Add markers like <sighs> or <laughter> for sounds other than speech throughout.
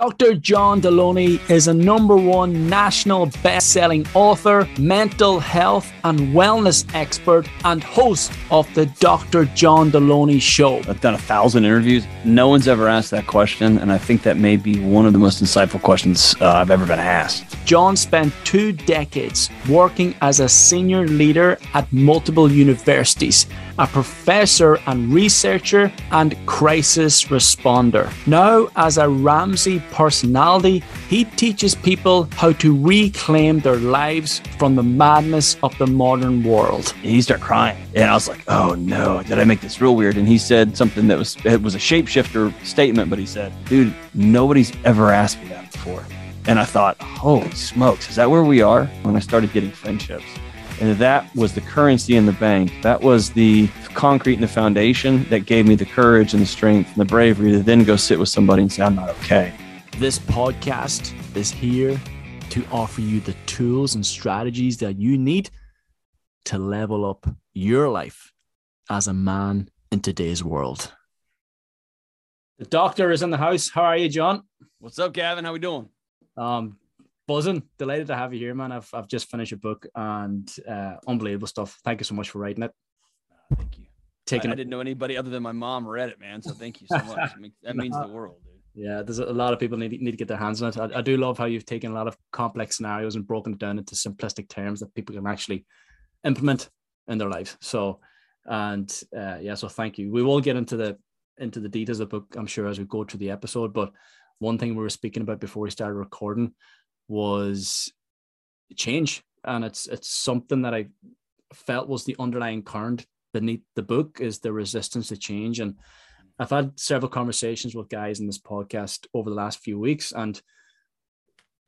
Dr. John Delony is a number one national best-selling author, mental health and wellness expert, and host of the Dr. John Delony Show. I've done a thousand interviews. No one's ever asked that question, and I think that may be one of the most insightful questions uh, I've ever been asked. John spent two decades working as a senior leader at multiple universities, a professor and researcher, and crisis responder. Now, as a Ramsey personality, he teaches people how to reclaim their lives from the madness of the modern world. He started crying, and I was like, "Oh no, did I make this real weird?" And he said something that was it was a shapeshifter statement, but he said, "Dude, nobody's ever asked me that before." And I thought, "Holy smokes, is that where we are?" When I started getting friendships. And that was the currency in the bank. That was the concrete and the foundation that gave me the courage and the strength and the bravery to then go sit with somebody and say, I'm not okay. This podcast is here to offer you the tools and strategies that you need to level up your life as a man in today's world. The doctor is in the house. How are you, John? What's up, Gavin? How we doing? Um, buzzing. Delighted to have you here, man. I've, I've just finished a book and uh, unbelievable stuff. Thank you so much for writing it. Uh, thank you. Taking I, I didn't know anybody other than my mom read it, man. So thank you so much. that <laughs> means the world, dude. Yeah, there's a lot of people need, need to get their hands on it. I, I, do love how you've taken a lot of complex scenarios and broken it down into simplistic terms that people can actually implement in their lives. So, and uh, yeah, so thank you. We will get into the into the details of the book, I'm sure, as we go through the episode. But one thing we were speaking about before we started recording was change, and it's it's something that I felt was the underlying current beneath the book is the resistance to change and I've had several conversations with guys in this podcast over the last few weeks, and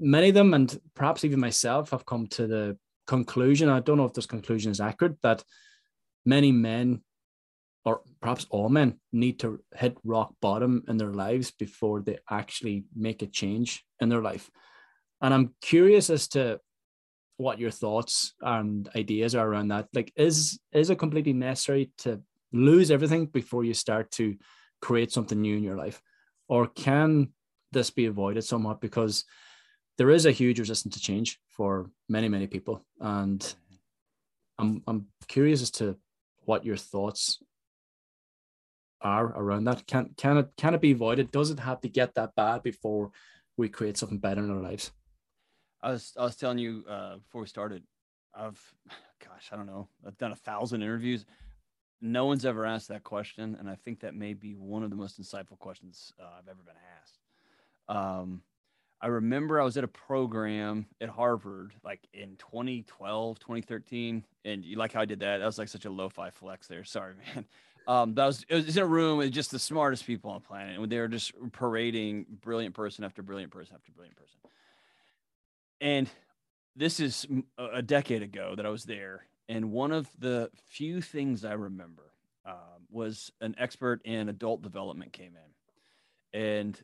many of them, and perhaps even myself, have come to the conclusion. I don't know if this conclusion is accurate that many men, or perhaps all men, need to hit rock bottom in their lives before they actually make a change in their life. And I'm curious as to what your thoughts and ideas are around that. Like, is is it completely necessary to lose everything before you start to create something new in your life? Or can this be avoided somewhat? Because there is a huge resistance to change for many, many people. And I'm, I'm curious as to what your thoughts are around that. Can, can, it, can it be avoided? Does it have to get that bad before we create something better in our lives? I was, I was telling you uh, before we started, I've, gosh, I don't know, I've done a thousand interviews no one's ever asked that question, and I think that may be one of the most insightful questions uh, I've ever been asked. Um, I remember I was at a program at Harvard, like in 2012, 2013, and you like how I did that? That was like such a lo-fi flex there. <laughs> Sorry, man. Um, that was it was in a room with just the smartest people on the planet, and they were just parading brilliant person after brilliant person after brilliant person. And this is a decade ago that I was there, and one of the few things I remember um, was an expert in adult development came in. And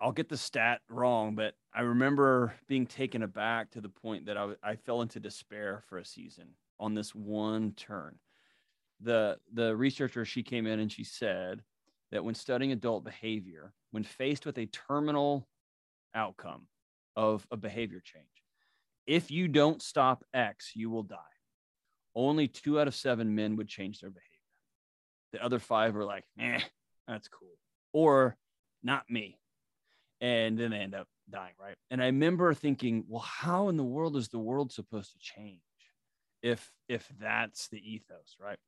I'll get the stat wrong, but I remember being taken aback to the point that I, I fell into despair for a season on this one turn. The, the researcher, she came in and she said that when studying adult behavior, when faced with a terminal outcome of a behavior change, if you don't stop X, you will die only two out of seven men would change their behavior. The other five were like, eh, that's cool. Or not me. And then they end up dying, right? And I remember thinking, well, how in the world is the world supposed to change if if that's the ethos, right?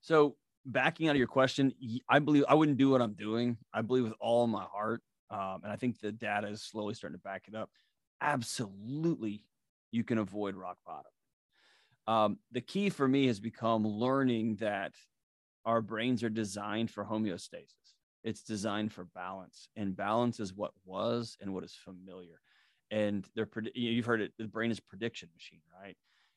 So backing out of your question, I believe I wouldn't do what I'm doing. I believe with all my heart, um, and I think the data is slowly starting to back it up. Absolutely, you can avoid rock bottom um, the key for me has become learning that our brains are designed for homeostasis. It's designed for balance, and balance is what was and what is familiar. And they're you've heard it. The brain is prediction machine, right?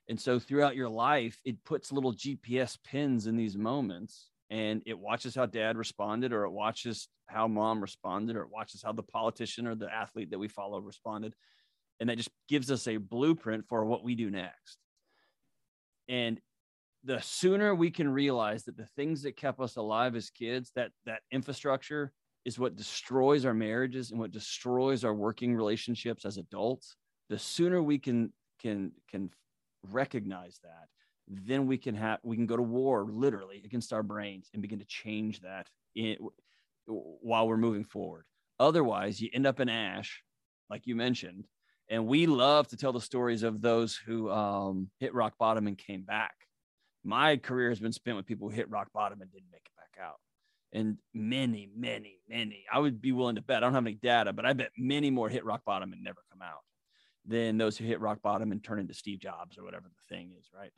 And so throughout your life, it puts little GPS pins in these moments, and it watches how dad responded, or it watches how mom responded, or it watches how the politician or the athlete that we follow responded, and that just gives us a blueprint for what we do next. And the sooner we can realize that the things that kept us alive as kids, that that infrastructure is what destroys our marriages and what destroys our working relationships as adults the sooner we can can can recognize that then we can have we can go to war literally against our brains and begin to change that in, while we're moving forward. Otherwise you end up in ash like you mentioned and we love to tell the stories of those who um, hit rock bottom and came back. My career has been spent with people who hit rock bottom and didn't make it back out. And many many many i would be willing to bet i don't have any data but i bet many more hit rock bottom and never come out than those who hit rock bottom and turn into steve jobs or whatever the thing is right?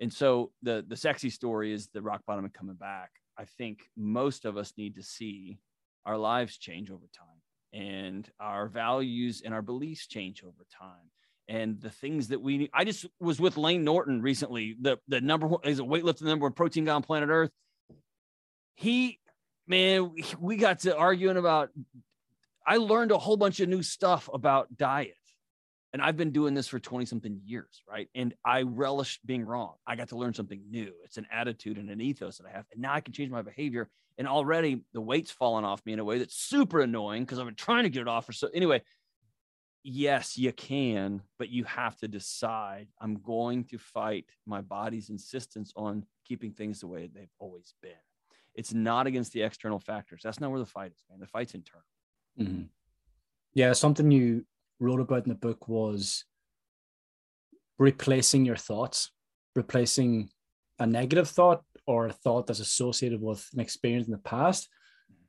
And so the the sexy story is the rock bottom and coming back. I think most of us need to see our lives change over time and our values and our beliefs change over time. And the things that we. I just was with Layne Norton recently, the, the number one is a weightlifting number one protein guy on planet Earth. He, man, we got to arguing about I learned a whole bunch of new stuff about diet and I've been doing this for 20 something years, right? And I relish being wrong. I got to learn something new. It's an attitude and an ethos that I have. And now I can change my behavior. And already the weight's fallen off me in a way that's super annoying because I've been trying to get it off for so anyway. Yes, you can, but you have to decide I'm going to fight my body's insistence on keeping things the way they've always been. It's not against the external factors. That's not where the fight is, man. The fight's internal. Mm-hmm. Yeah, something you wrote about in the book was replacing your thoughts, replacing a negative thought or a thought that's associated with an experience in the past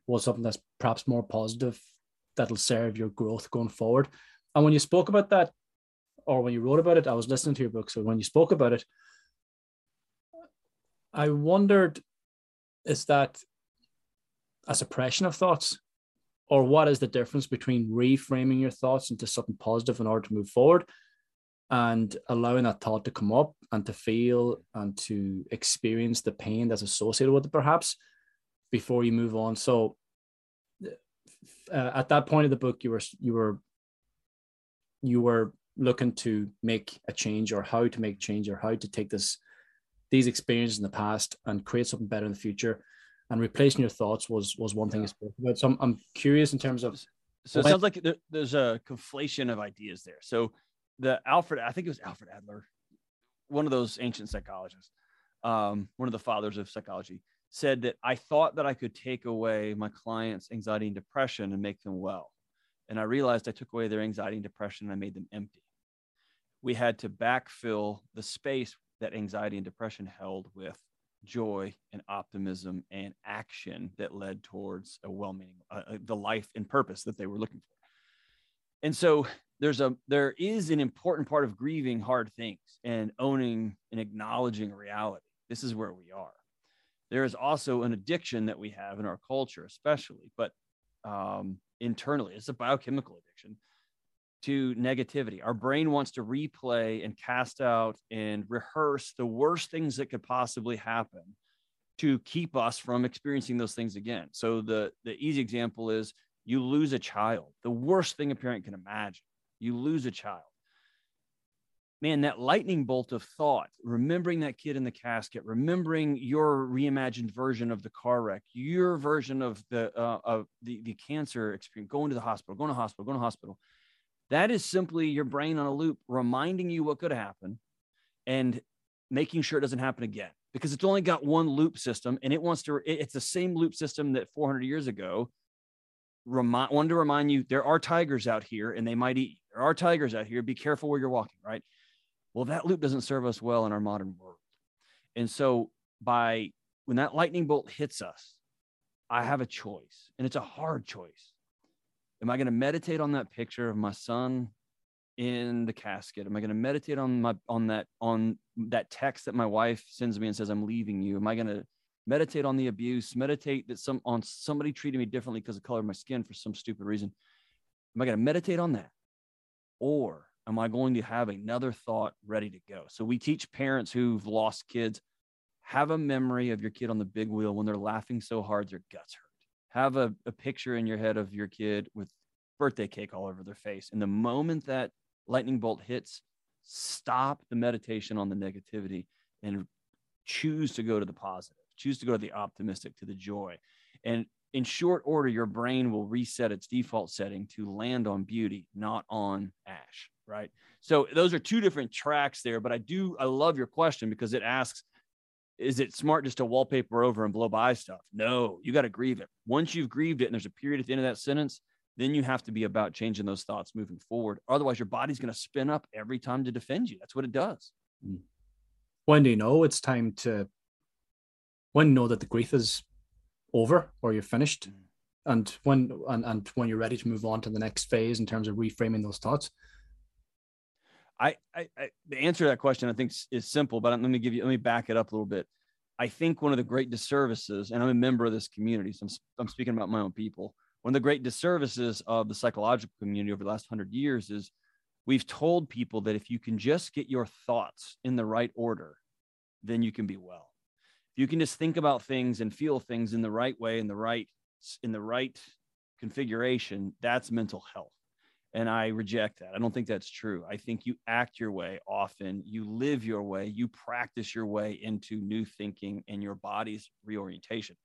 was something that's perhaps more positive that'll serve your growth going forward. And when you spoke about that, or when you wrote about it, I was listening to your book. So when you spoke about it, I wondered is that a suppression of thoughts or what is the difference between reframing your thoughts into something positive in order to move forward and allowing that thought to come up and to feel and to experience the pain that's associated with it perhaps before you move on so uh, at that point of the book you were you were you were looking to make a change or how to make change or how to take this these experiences in the past and create something better in the future and replacing your thoughts was was one thing you spoke about. So I'm, I'm curious in terms of. So it sounds like there, there's a conflation of ideas there. So the Alfred, I think it was Alfred Adler, one of those ancient psychologists, um, one of the fathers of psychology, said that I thought that I could take away my clients' anxiety and depression and make them well. And I realized I took away their anxiety and depression and I made them empty. We had to backfill the space that anxiety and depression held with joy and optimism and action that led towards a well-meaning uh, uh, the life and purpose that they were looking for and so there's a there is an important part of grieving hard things and owning and acknowledging reality this is where we are there is also an addiction that we have in our culture especially but um, internally it's a biochemical addiction to negativity. Our brain wants to replay and cast out and rehearse the worst things that could possibly happen to keep us from experiencing those things again. So the the easy example is you lose a child. The worst thing a parent can imagine. You lose a child. Man, that lightning bolt of thought, remembering that kid in the casket, remembering your reimagined version of the car wreck, your version of the uh, of the, the cancer experience, going to the hospital, going to hospital, going to hospital that is simply your brain on a loop reminding you what could happen and making sure it doesn't happen again because it's only got one loop system and it wants to it's the same loop system that 400 years ago remind wanted to remind you there are tigers out here and they might eat there are tigers out here be careful where you're walking right well that loop doesn't serve us well in our modern world and so by when that lightning bolt hits us i have a choice and it's a hard choice Am I going to meditate on that picture of my son in the casket? Am I going to meditate on my on that on that text that my wife sends me and says I'm leaving you? Am I going to meditate on the abuse? Meditate that some on somebody treating me differently because of color of my skin for some stupid reason? Am I going to meditate on that? Or am I going to have another thought ready to go? So we teach parents who've lost kids have a memory of your kid on the big wheel when they're laughing so hard their guts hurt have a, a picture in your head of your kid with birthday cake all over their face. And the moment that lightning bolt hits, stop the meditation on the negativity and choose to go to the positive, choose to go to the optimistic, to the joy. And in short order, your brain will reset its default setting to land on beauty, not on ash, right? So those are two different tracks there. But I do, I love your question because it asks, is it smart just to wallpaper over and blow by stuff? No, you got to grieve it. Once you've grieved it and there's a period at the end of that sentence, then you have to be about changing those thoughts moving forward. Otherwise, your body's going to spin up every time to defend you. That's what it does. Hmm. When do you know it's time to, when know that the grief is over or you're finished? Mm. And when and, and when you're ready to move on to the next phase in terms of reframing those thoughts, I, I, I, the answer to that question I think is simple, but let me give you let me back it up a little bit. I think one of the great disservices, and I'm a member of this community, so I'm, I'm speaking about my own people. One of the great disservices of the psychological community over the last hundred years is we've told people that if you can just get your thoughts in the right order, then you can be well. If you can just think about things and feel things in the right way, in the right in the right configuration, that's mental health. And I reject that. I don't think that's true. I think you act your way often, you live your way, you practice your way into new thinking and your body's reorientation.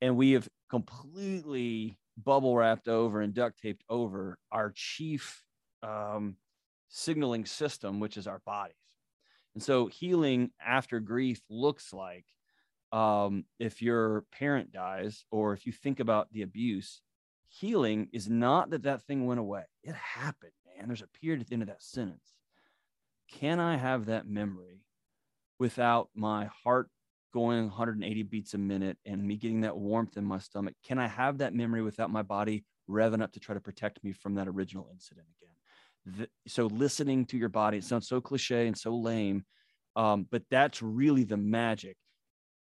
And we have completely bubble wrapped over and duct taped over our chief um, signaling system, which is our bodies. And so healing after grief looks like um, if your parent dies or if you think about the abuse, healing is not that that thing went away. It happened, man. There's a period at the end of that sentence. Can I have that memory without my heart going 180 beats a minute and me getting that warmth in my stomach? Can I have that memory without my body revving up to try to protect me from that original incident again? The, so listening to your body, it sounds so cliche and so lame, um, but that's really the magic.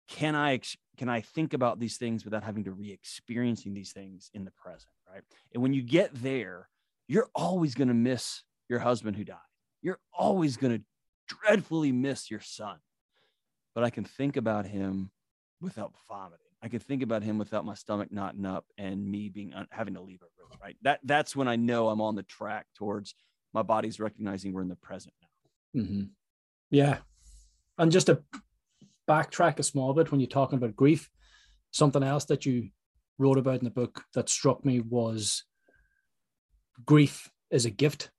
Can I can I think about these things without having to re-experiencing these things in the present, right? And when you get there, you're always going to miss your husband who died. You're always going to dreadfully miss your son. But I can think about him without vomiting. I can think about him without my stomach knotting up and me being having to leave a room, right? That that's when I know I'm on the track towards my body's recognizing we're in the present now. Mm-hmm. Yeah. And just to backtrack a small bit when you're talking about grief. Something else that you wrote about in the book that struck me was grief is a gift.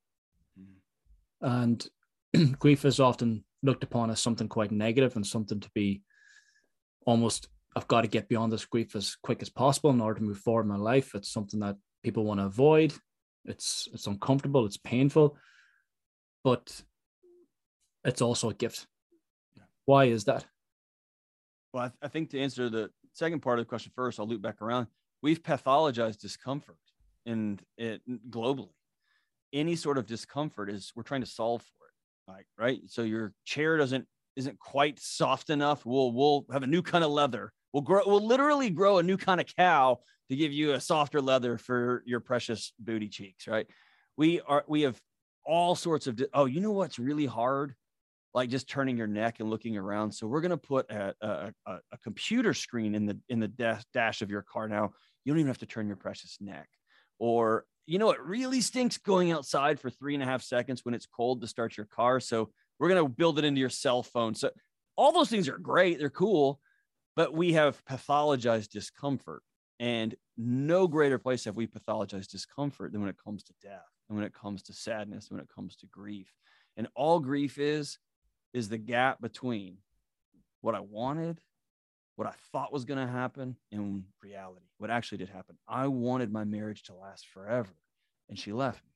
And <clears throat> grief is often looked upon as something quite negative and something to be almost, I've got to get beyond this grief as quick as possible in order to move forward in my life. It's something that people want to avoid. It's it's uncomfortable, it's painful, but it's also a gift. Why is that? Well, I, th- I think to answer the second part of the question first, I'll loop back around. We've pathologized discomfort and it globally. Any sort of discomfort is we're trying to solve for it. Like, right. So your chair doesn't isn't quite soft enough. We'll we'll have a new kind of leather. We'll grow we'll literally grow a new kind of cow to give you a softer leather for your precious booty cheeks, right? We are we have all sorts of oh, you know what's really hard? Like just turning your neck and looking around. So we're going to put a, a, a, computer screen in the in the dash, dash of your car now. You don't even have to turn your precious neck. Or you know, it really stinks going outside for three and a half seconds when it's cold to start your car. So we're going to build it into your cell phone. So all those things are great. They're cool, but we have pathologized discomfort. And no greater place have we pathologized discomfort than when it comes to death and when it comes to sadness, when it comes to grief. And all grief is is the gap between what I wanted, what I thought was going to happen, and reality, what actually did happen. I wanted my marriage to last forever, and she left me.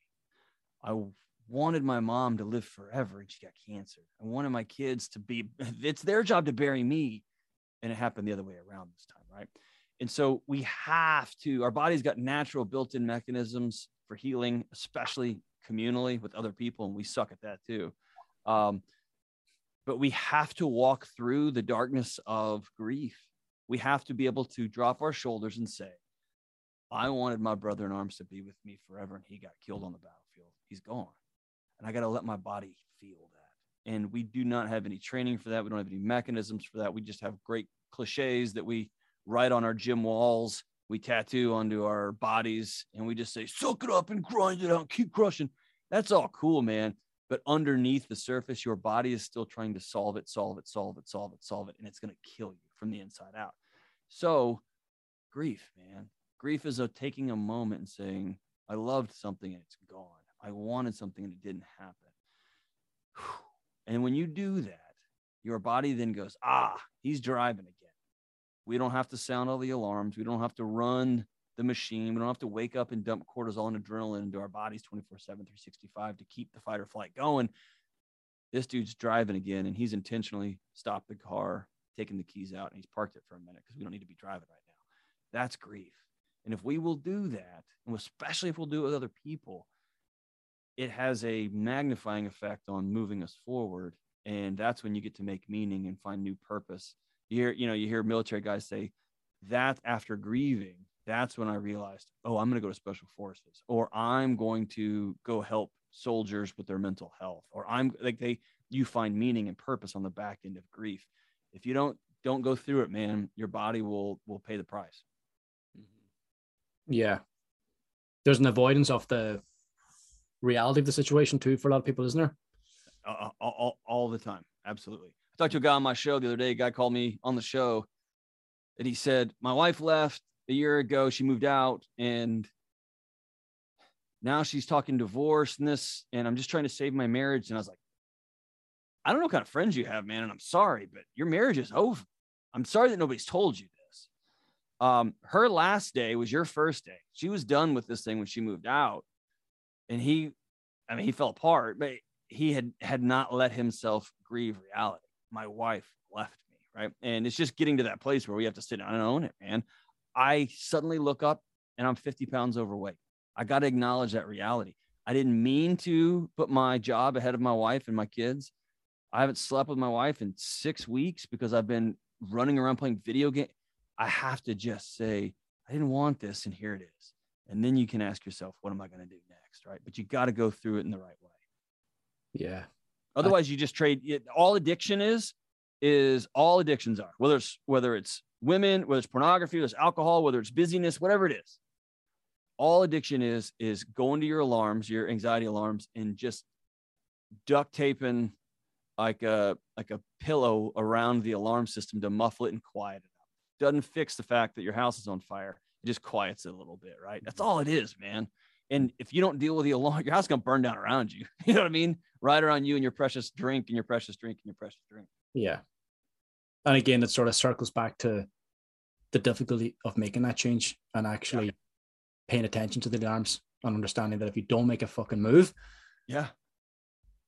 I wanted my mom to live forever, and she got cancer. I wanted my kids to be, <laughs> it's their job to bury me, and it happened the other way around this time, right? And so we have to, our body's got natural built in mechanisms for healing, especially communally with other people, and we suck at that too. Um, but we have to walk through the darkness of grief. We have to be able to drop our shoulders and say, I wanted my brother in arms to be with me forever, and he got killed on the battlefield. He's gone. And I got to let my body feel that. And we do not have any training for that. We don't have any mechanisms for that. We just have great cliches that we write on our gym walls, we tattoo onto our bodies, and we just say, suck it up and grind it out, keep crushing. That's all cool, man but underneath the surface, your body is still trying to solve it, solve it, solve it, solve it, solve it, and it's going to kill you from the inside out. So, grief, man, Grief is a taking a moment and saying, I loved something and it's gone. I wanted something and it didn't happen. <sighs> And when you do that, your body then goes, ah, he's driving again. We don't have to sound all the alarms. We don't have to run the machine. We don't have to wake up and dump cortisol and adrenaline into our bodies 24 7, 365 to keep the fight or flight going. This dude's driving again and he's intentionally stopped the car, taken the keys out, and he's parked it for a minute because we don't need to be driving right now. That's grief. And if we will do that, and especially if we'll do it with other people, it has a magnifying effect on moving us forward. And that's when you get to make meaning and find new purpose. You hear, you know, you hear military guys say that after grieving, that's when I realized, oh, I'm going to go to special forces, or I'm going to go help soldiers with their mental health, or I'm like they, you find meaning and purpose on the back end of grief. If you don't don't go through it, man, your body will will pay the price. Yeah. There's an avoidance of the reality of the situation too for a lot of people, isn't there? Uh, all, all, all the time. Absolutely. I talked to a guy on my show the other day. A guy called me on the show and he said, My wife left a year ago. She moved out and now she's talking divorce and this. And I'm just trying to save my marriage. And I was like, I don't know what kind of friends you have, man. And I'm sorry, but your marriage is over. I'm sorry that nobody's told you this. um, her last day was your first day. She was done with this thing when she moved out, and he, I mean, he fell apart, but he had had not let himself grieve reality. My wife left me, right? And it's just getting to that place where we have to sit down and own it, man. I suddenly look up and I'm 50 pounds overweight. I got to acknowledge that reality. I didn't mean to put my job ahead of my wife and my kids. I haven't slept with my wife in six weeks because I've been running around playing video games. I have to just say, I didn't want this, and here it is. And then you can ask yourself, what am I going to do next? Right. But you got to go through it in the right way. Yeah. Otherwise, I, you just trade it. All addiction is, is all addictions are, whether it's, whether it's women, whether it's pornography, whether it's alcohol, whether it's busyness, whatever it is. All addiction is, is going to your alarms, your anxiety alarms, and just duct taping like a, like a pillow around the alarm system to muffle it and quiet it up. doesn't fix the fact that your house is on fire. It just quiets it a little bit, right? That's all it is, man. And if you don't deal with the alarm, <laughs> your house is gonna burn down around you. <laughs> You know what I mean? Right around you and your precious drink and your precious drink and your precious drink. Yeah. And again, it sort of circles back to the difficulty of making that change and actually yeah. paying attention to the alarms and understanding that if you don't make a fucking move, yeah,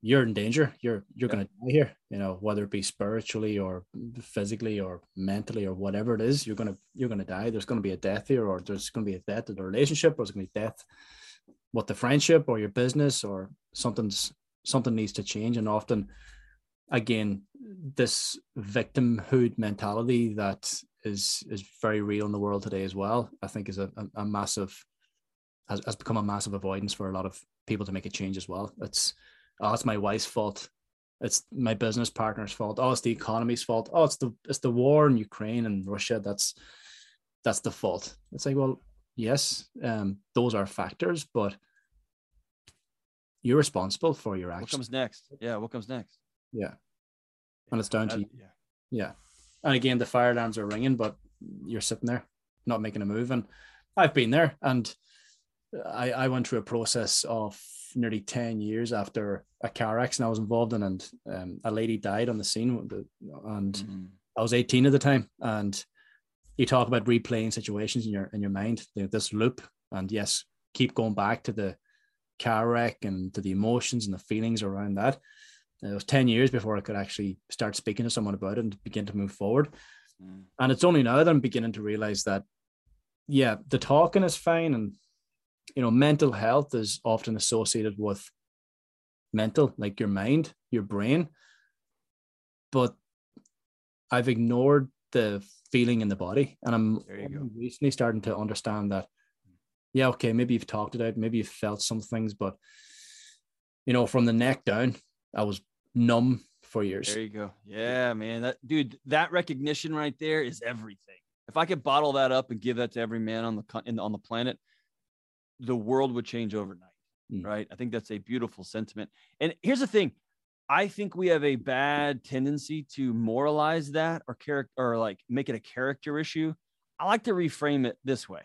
you're in danger. You're you're yeah. going to die here. You know, whether it be spiritually or physically or mentally or whatever it is, you're gonna you're gonna die. There's going to be a death here, or there's going to be a death in the relationship, or there's going to be death with the friendship or your business, or something's something needs to change. And often, again, this victimhood mentality that is is very real in the world today as well. I think is a, a, a massive has, has become a massive avoidance for a lot of people to make a change as well. It's oh, it's my wife's fault. It's my business partner's fault. Oh, it's the economy's fault. Oh, it's the it's the war in Ukraine and Russia. That's that's the fault. It's like, well, yes, um, those are factors, but you're responsible for your actions. What comes next? Yeah, what comes next? Yeah, and it's down to you. Yeah, yeah. And again, the fire alarms are ringing, but you're sitting there, not making a move. And I've been there, and I I went through a process of nearly 10 years after a car accident I was involved in, and um, a lady died on the scene. And mm-hmm. I was 18 at the time. And you talk about replaying situations in your in your mind, this loop. And yes, keep going back to the car wreck and to the emotions and the feelings around that. It was 10 years before I could actually start speaking to someone about it and begin to move forward. Mm. And it's only now that I'm beginning to realize that, yeah, the talking is fine and you know, mental health is often associated with mental, like your mind, your brain. But I've ignored the feeling in the body. And I'm recently starting to understand that, yeah, okay, maybe you've talked it out, maybe you've felt some things, but you know, from the neck down, I was numb for years. There you go. Yeah, man. That dude, that recognition right there is everything. If I could bottle that up and give that to every man on the in, on the planet, the world would change overnight. Mm. Right. I think that's a beautiful sentiment. And here's the thing I think we have a bad tendency to moralize that or character or like make it a character issue. I like to reframe it this way.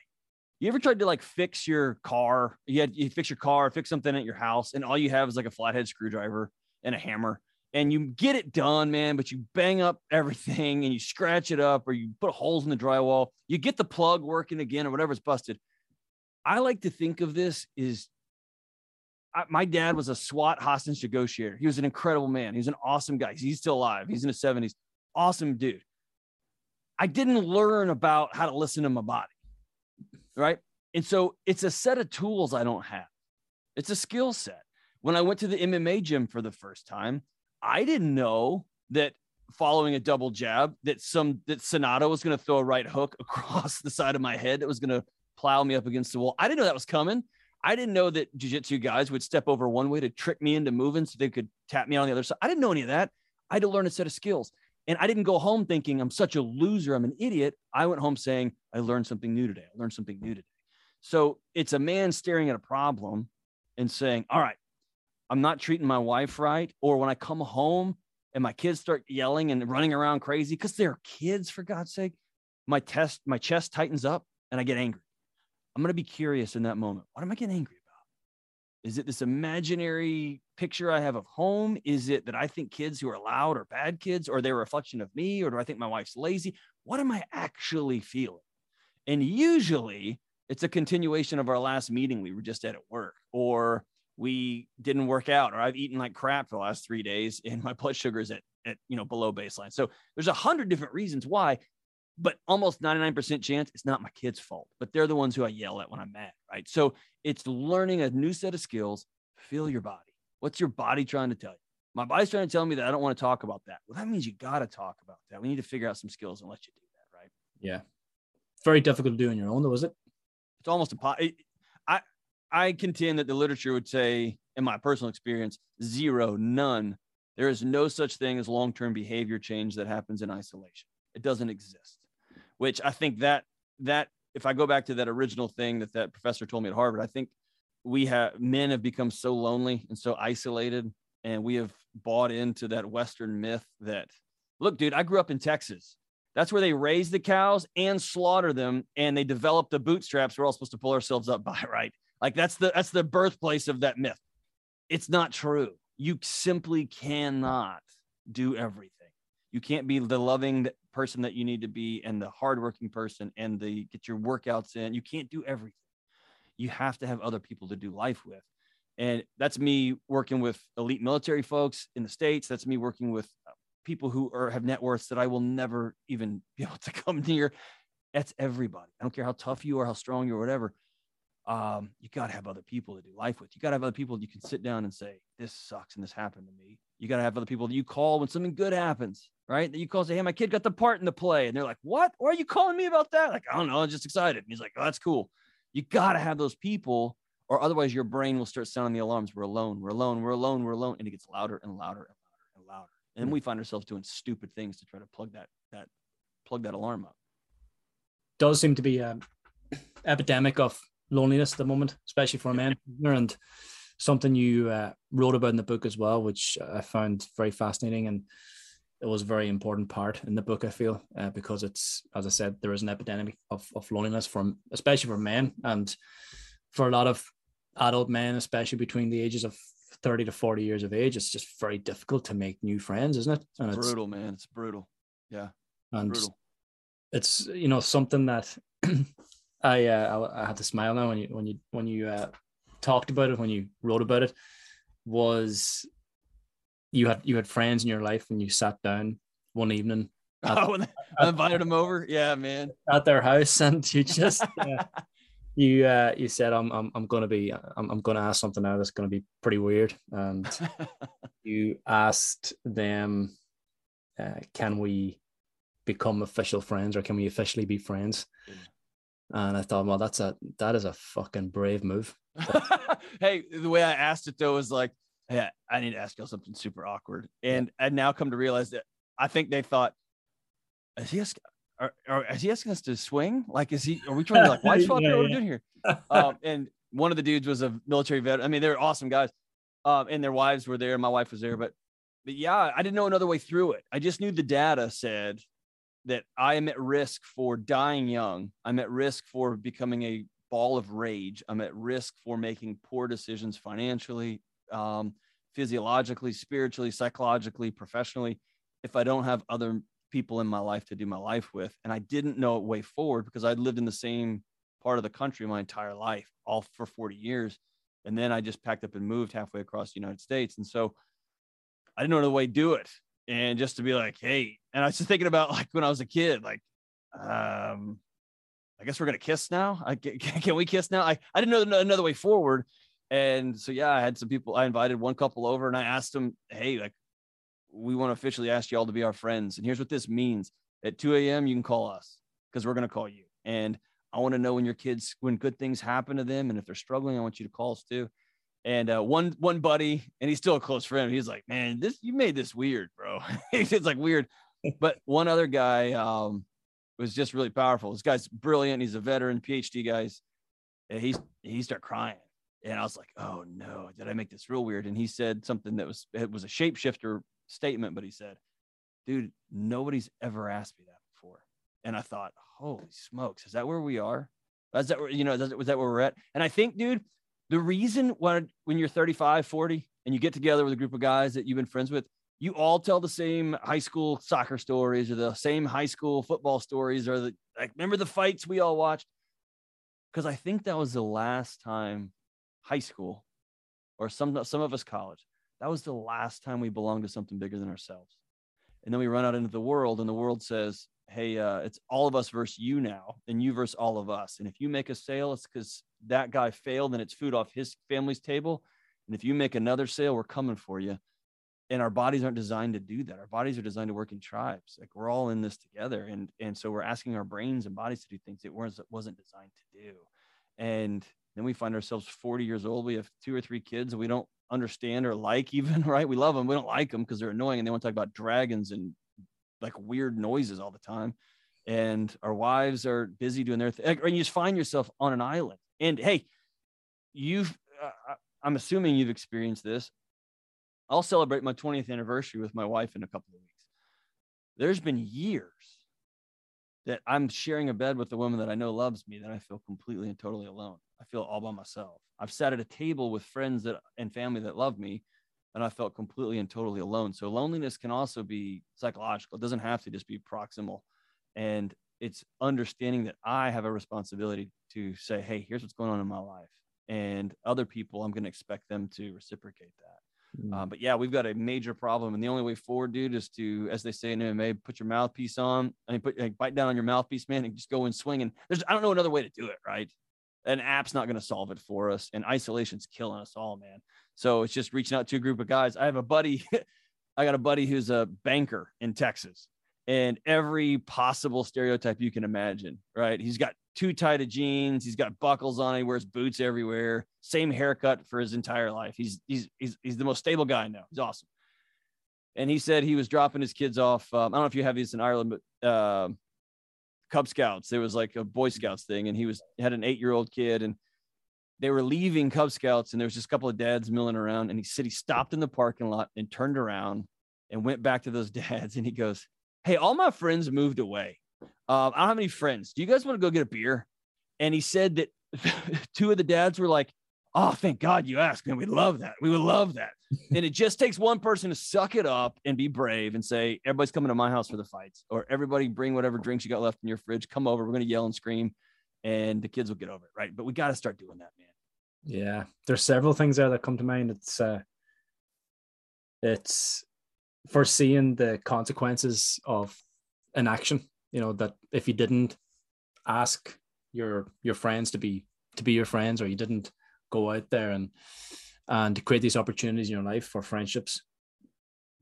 You ever tried to like fix your car? You had you fix your car, fix something at your house, and all you have is like a flathead screwdriver and a hammer, and you get it done, man. But you bang up <laughs> everything and you scratch it up, or you put holes in the drywall. You get the plug working again, or whatever's busted. I like to think of this is my dad was a SWAT hostage negotiator. He was an incredible man. He's an awesome guy. He's still alive. He's in his 70s. Awesome dude. I didn't learn about how to listen to my body right? And so it's a set of tools I don't have. It's a skill set. When I went to the MMA gym for the first time, I didn't know that following a double jab that some that Sonata was going to throw a right hook <laughs> across the side of my head that was going to plow me up against the wall. I didn't know that was coming. I didn't know that jiu-jitsu guys would step over one way to trick me into moving so they could tap me on the other side. I didn't know any of that. I had to learn a set of skills. And I didn't go home thinking I'm such a loser, I'm an idiot. I went home saying, I learned something new today. I learned something new today. So it's a man staring at a problem and saying, All right, I'm not treating my wife right. Or when I come home and my kids start yelling and running around crazy because they're kids, for God's sake, my test, my chest tightens up and I get angry. I'm going to be curious in that moment. What am I getting angry about? Is it this imaginary picture I have of home? Is it that I think kids who are loud are bad kids, or they're a reflection of me, or do I think my wife's lazy? What am I actually feeling? And usually it's a continuation of our last meeting we were just at at work, or we didn't work out, or I've eaten like crap for the last three days and my blood sugar is at, at you know below baseline. So there's a hundred different reasons why, but almost 99% chance it's not my kid's fault, but they're the ones who I yell at when I'm mad, right? So it's learning a new set of skills, feel your body. What's your body trying to tell you? My body's trying to tell me that I don't want to talk about that. Well, that means you got to talk about that. We need to figure out some skills and let you do that, right? Yeah. Very difficult to do on your own, though, is it? It's almost impossible. I contend that the literature would say, in my personal experience, zero, none. There is no such thing as long-term behavior change that happens in isolation. It doesn't exist. Which I think that that if I go back to that original thing that that professor told me at Harvard, I think we have men have become so lonely and so isolated and we have bought into that western myth that look dude i grew up in texas that's where they raise the cows and slaughter them and they develop the bootstraps we're all supposed to pull ourselves up by <laughs> right like that's the that's the birthplace of that myth it's not true you simply cannot do everything you can't be the loving person that you need to be and the hardworking person and the get your workouts in you can't do everything you have to have other people to do life with. And that's me working with elite military folks in the States. That's me working with uh, people who are, have net worths that I will never even be able to <laughs> come near. That's everybody. I don't care how tough you are, how strong you are, whatever. Um, you got to have other people to do life with. You got to have other people you can sit down and say, This sucks and this happened to me. You got to have other people that you call when something good happens, right? That you call say, Hey, my kid got the part in the play. And they're like, What? Why are you calling me about that? Like, I don't know. I'm just excited. And he's like, Oh, that's cool. You got to have those people, or otherwise your brain will start sounding the alarms. We're alone. We're alone. We're alone. We're alone, and it gets louder and louder and louder and louder. And then we find ourselves doing stupid things to try to plug that that plug that alarm up. Does seem to be an epidemic of loneliness at the moment, especially for men. And something you uh, wrote about in the book as well, which I found very fascinating and it was a very important part in the book. I feel uh, because it's, as I said, there is an epidemic of, of loneliness from, especially for men, and for a lot of adult men, especially between the ages of 30 to 40 years of age, it's just very difficult to make new friends, isn't it? And it's brutal, man. It's brutal. Yeah. And brutal. it's, you know, something that <clears throat> I, uh, I, I had to smile now when you, when you, when you, uh, talked about it, when you wrote about it was you had you had friends in your life and you sat down one evening. <laughs> At, oh, when I <laughs> invited them over, yeah, man, at their house, and you <laughs> just uh, you uh, you said, "I'm I'm I'm gonna be I'm I'm gonna ask something now that's gonna be pretty weird," and you asked them, uh, "Can we become official friends, or can we officially be friends?" And I thought, well, that's a that is a fucking brave move. <laughs> hey, the way I asked it though was like, yeah, I need to ask you something super awkward. And yeah. I now come to realize that I think they thought, is he asking, or, or is he asking us to swing? Like, is he, are we trying to like, <laughs> why yeah, what are we doing here? <laughs> um, and one of the dudes was a military vet. I mean, they're awesome guys. Um, and their wives were there. My wife was there, but, but yeah, I didn't know another way through it. I just knew the data said that I am at risk for dying young. I'm at risk for becoming a ball of rage. I'm at risk for making poor decisions financially, um, physiologically, spiritually, psychologically, professionally, if I don't have other people in my life to do my life with. And I didn't know a way forward because I'd lived in the same part of the country my entire life, all for 40 years. And then I just packed up and moved halfway across the United States. And so I didn't know the way to do it. And just to be like, hey, and I was just thinking about like when I was a kid, like, um, I guess we're gonna kiss now. I can, can we kiss now? I, I didn't know another way forward. And so yeah, I had some people. I invited one couple over, and I asked them, "Hey, like, we want to officially ask y'all to be our friends, and here's what this means: at 2 a.m. you can call us because we're gonna call you, and I want to know when your kids, when good things happen to them, and if they're struggling, I want you to call us too." And uh, one one buddy, and he's still a close friend. He's like, "Man, this you made this weird, bro." <laughs> it's like weird. But one other guy, um, was just really powerful. This guy's brilliant. He's a veteran, PhD guys. And he's he started crying. And I was like, oh no, did I make this real weird? And he said something that was it was a shapeshifter statement, but he said, dude, nobody's ever asked me that before. And I thought, holy smokes, is that where we are? Is that where, you know, is that, was that where we're at? And I think, dude, the reason why when you're 35, 40, and you get together with a group of guys that you've been friends with, you all tell the same high school soccer stories or the same high school football stories or the like remember the fights we all watched? Because i think that was the last time high school or some some of us college that was the last time we belonged to something bigger than ourselves. And then we run out into the world and the world says hey uh, it's all of us versus you now and you versus all of us. And if you make a sale it's because that guy failed and it's food off his family's table. And if you make another sale we're coming for you and our bodies aren't designed to do that. Our bodies are designed to work in tribes. Like we're all in this together and and so we're asking our brains and bodies to do things it wasn't wasn't designed to do. And then we find ourselves 40 years old we have two or three kids we don't understand or like <laughs> even right? We love them we don't like them because they're annoying and they want to talk about dragons and like weird noises all the time. And our wives are busy doing their thing and you just find yourself on an island. And hey you've uh, i'm assuming you've experienced this I'll celebrate my 20th anniversary with my wife in a couple of weeks. There's been years that I'm sharing a bed with a woman that I know loves me, that I feel completely and totally alone. I feel all by myself. I've sat at a table with friends that and family that love me, and I felt completely and totally alone. So loneliness can also be psychological. It doesn't have to just be proximal. And it's understanding that I have a responsibility to say, hey, here's what's going on in my life. And other people, I'm going to expect them to reciprocate that. Uh, mm. but yeah, we've got a major problem, and the only way forward, dude, is to, as they say in MMA, put your mouthpiece on. I mean, put like, bite down on your mouthpiece, man, and just go and swing. And there's, I don't know another way to do it, right? An app's not going to solve it for us, and isolation's killing us all, man. So it's just reaching out to a group of guys. I have a buddy, <laughs> I got a buddy who's a banker in Texas, and every possible stereotype you can imagine, right? He's got too tight of jeans. He's got buckles on. He wears boots everywhere. Same haircut for his entire life. He's he's he's he's the most stable guy I know. He's awesome. And he said he was dropping his kids off. Um, I don't know if you have these in Ireland, but uh, Cub Scouts. There was like a Boy Scouts thing, and he was had an eight year old kid, and they were leaving Cub Scouts, and there was just a couple of dads milling around. And he said he stopped in the parking lot and turned around and went back to those <laughs> dads, and he goes, "Hey, all my friends moved away." Um, I don't have any friends. Do you guys want to go get a beer? And he said that <laughs> two of the dads were like, Oh, thank God you asked, man. We love that. We would love that. <laughs> and it just takes one person to suck it up and be brave and say, Everybody's coming to my house for the fights, or everybody bring whatever drinks you got left in your fridge. Come over. We're going to yell and scream, and the kids will get over it. Right. But we got to start doing that, man. Yeah. There's several things there that come to mind. It's, uh, it's foreseeing the consequences of inaction you know that if you didn't ask your your friends to be to be your friends or you didn't go out there and and create these opportunities in your life for friendships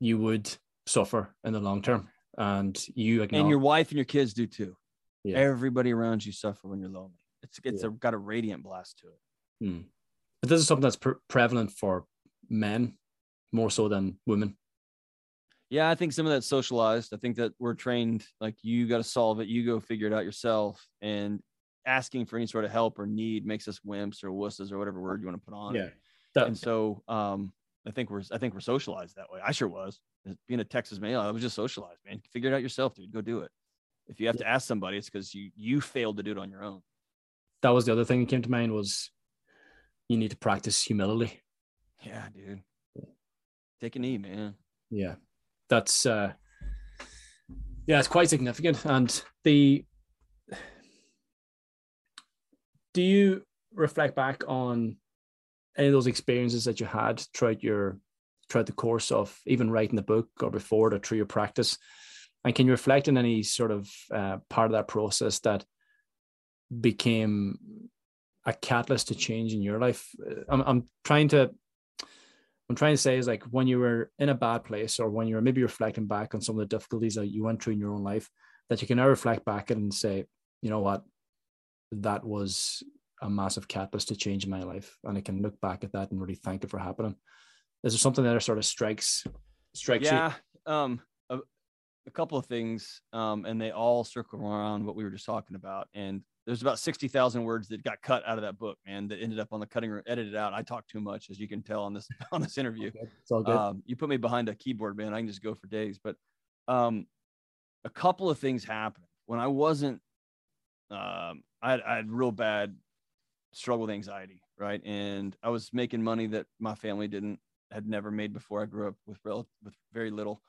you would suffer in the long term and you and your wife and your kids do too yeah. everybody around you suffer when you're lonely it's it's yeah. a, got a radiant blast to it hmm. but this is something that's pre- prevalent for men more so than women yeah, I think some of that's socialized. I think that we're trained like you got to solve it, you go figure it out yourself, and asking for any sort of help or need makes us wimps or wusses or whatever word you want to put on. Yeah, that, and so um, I think we're I think we're socialized that way. I sure was being a Texas male. I was just socialized, man. Figure it out yourself, dude. Go do it. If you have to ask somebody, it's because you you failed to do it on your own. that was the other thing that came to mind was you need to practice humility. Yeah, dude. Take a knee, man. Yeah. That's uh yeah, it's quite significant. And the do you reflect back on any of those experiences that you had throughout your throughout the course of even writing the book or before it or through your practice? And can you reflect on any sort of uh, part of that process that became a catalyst to change in your life? I'm, I'm trying to I'm trying to say is like when you were in a bad place or when you're maybe reflecting back on some of the difficulties that you went through in your own life, that you can now reflect back and say, you know what, that was a massive catalyst to change in my life. And I can look back at that and really thank it for happening. Is there something that sort of strikes strikes yeah, you? Um a, a couple of things. Um, and they all circle around what we were just talking about. And there's about 60,000 words that got cut out of that book, man, that ended up on the cutting room, edited out. I talk too much, as you can tell on this, <laughs> on this interview. It's all good. Um, you put me behind a keyboard, man. I can just go for days, but, um, a couple of things happened when I wasn't, um, I had, I had real bad struggle with anxiety. Right. And I was making money that my family didn't, had never made before. I grew up with real, with very little.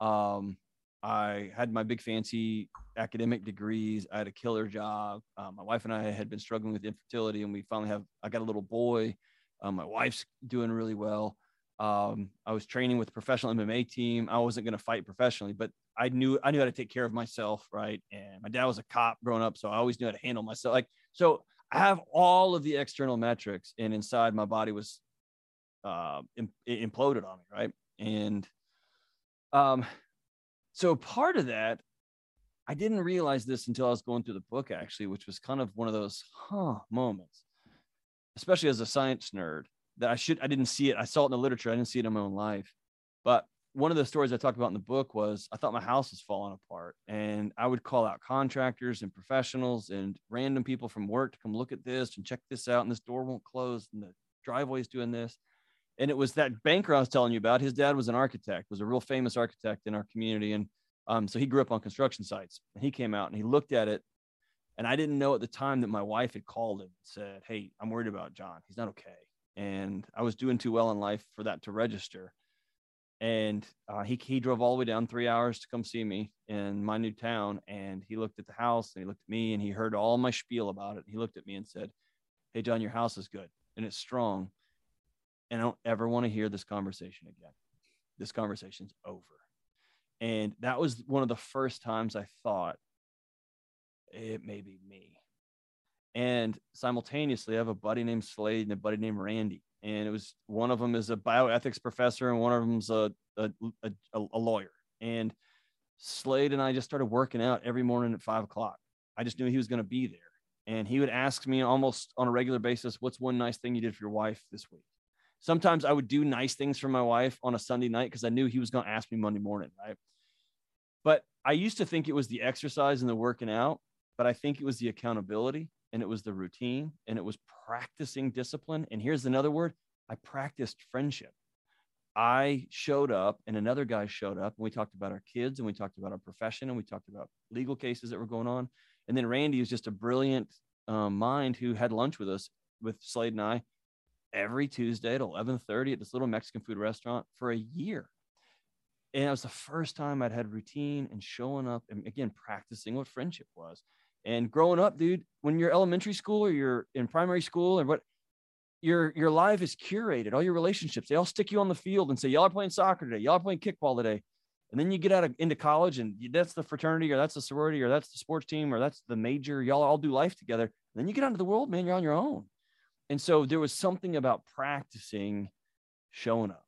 Um, I had my big fancy academic degrees. I had a killer job. Um, my wife and I had been struggling with infertility, and we finally have. I got a little boy. Um, my wife's doing really well. Um, I was training with a professional MMA team. I wasn't going to fight professionally, but I knew I knew how to take care of myself, right? And my dad was a cop growing up, so I always knew how to handle myself. Like so, I have all of the external metrics, and inside my body was uh, imploded on me, right? And um, so part of that, I didn't realize this until I was going through the book, actually, which was kind of one of those huh moments, especially as a science nerd that I should, I didn't see it. I saw it in the literature. I didn't see it in my own life. But one of the stories I talked about in the book was I thought my house was falling apart and I would call out contractors and professionals and random people from work to come look at this and check this out. And this door won't close and the driveway's doing this and it was that banker I was telling you about. His dad was an architect, was a real famous architect in our community, and um, so he grew up on construction sites. And he came out and he looked at it, and I didn't know at the time that my wife had called him and said, "Hey, I'm worried about John. He's not okay." And I was doing too well in life for that to register. And uh, he he drove all the way down three hours to come see me in my new town, and he looked at the house and he looked at me and he heard all my spiel about it. He looked at me and said, "Hey, John, your house is good and it's strong." And I don't ever want to hear this conversation again. This conversation's over. And that was one of the first times I thought it may be me. And simultaneously, I have a buddy named Slade and a buddy named Randy. And it was one of them is a bioethics professor and one of them's a, a, a, a lawyer. And Slade and I just started working out every morning at five o'clock. I just knew he was going to be there. And he would ask me almost on a regular basis, What's one nice thing you did for your wife this week? Sometimes I would do nice things for my wife on a Sunday night because I knew he was going to ask me Monday morning, right? But I used to think it was the exercise and the working out, but I think it was the accountability and it was the routine and it was practicing discipline. And here's another word I practiced friendship. I showed up and another guy showed up and we talked about our kids and we talked about our profession and we talked about legal cases that were going on. And then Randy was just a brilliant um, mind who had lunch with us with Slade and I every Tuesday at 11:30 at this little Mexican food restaurant for a year. And it was the first time I'd had routine and showing up and again practicing what friendship was. And growing up, dude, when you're elementary school or you're in primary school or what your your life is curated, all your relationships, they all stick you on the field and say, Y'all are playing soccer today, y'all are playing kickball today. And then you get out of into college and that's the fraternity or that's the sorority or that's the sports team or that's the major. Y'all all do life together. And then you get out into the world, man, you're on your own. And so there was something about practicing showing up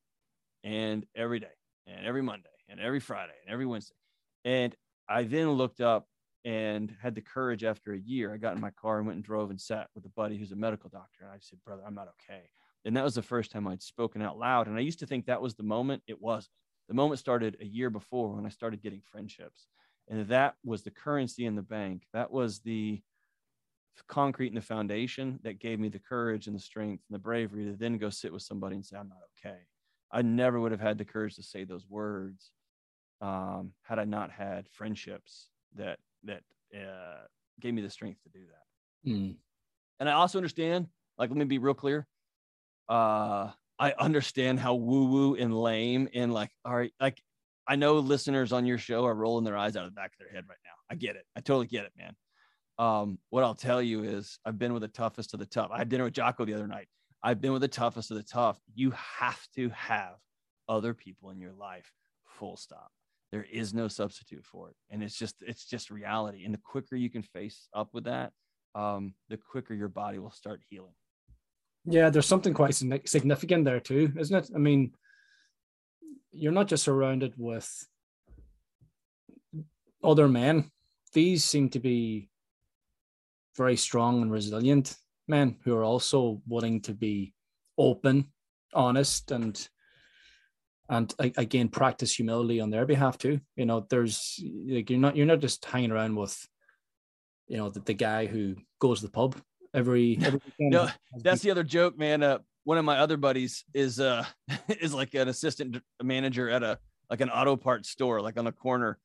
and every day and every Monday and every Friday and every Wednesday. And I then looked up and had the courage after a year. I got in my car and went and drove and sat with a buddy who's a medical doctor. And I said, Brother, I'm not okay. And that was the first time I'd spoken out loud. And I used to think that was the moment. It wasn't. The moment started a year before when I started getting friendships. And that was the currency in the bank. That was the concrete in the foundation that gave me the courage and the strength and the bravery to then go sit with somebody and say, I'm not okay. I never would have had the courage to say those words um, had I not had friendships that that uh, gave me the strength to do that. Mm. and I also understand, like, let me be real clear. Uh, I understand how woo woo and lame and like, all right, like, I know listeners on your show are rolling their eyes out of the back of their head right now. I get it. I totally get it, man. Um, what I'll tell you is I've been with the toughest of the tough. I had dinner with Jocko the other night. I've been with the toughest of the tough. You have to have other people in your life, full stop. There is no substitute for it. And it's just, it's just reality. And the quicker you can face up with that, um, the quicker your body will start healing. Yeah, there's something quite significant there too, isn't it? I mean, you're not just surrounded with other men. These seem to be very strong and resilient men who are also willing to be open, honest, and and again practice humility on their behalf too. You know, there's like you're not you're not just hanging around with, you know, the, the guy who goes to the pub every <laughs> every no, that's the other joke, man. Uh, one of my other buddies is uh <laughs> is like an assistant manager at a like an auto parts store, like on a corner.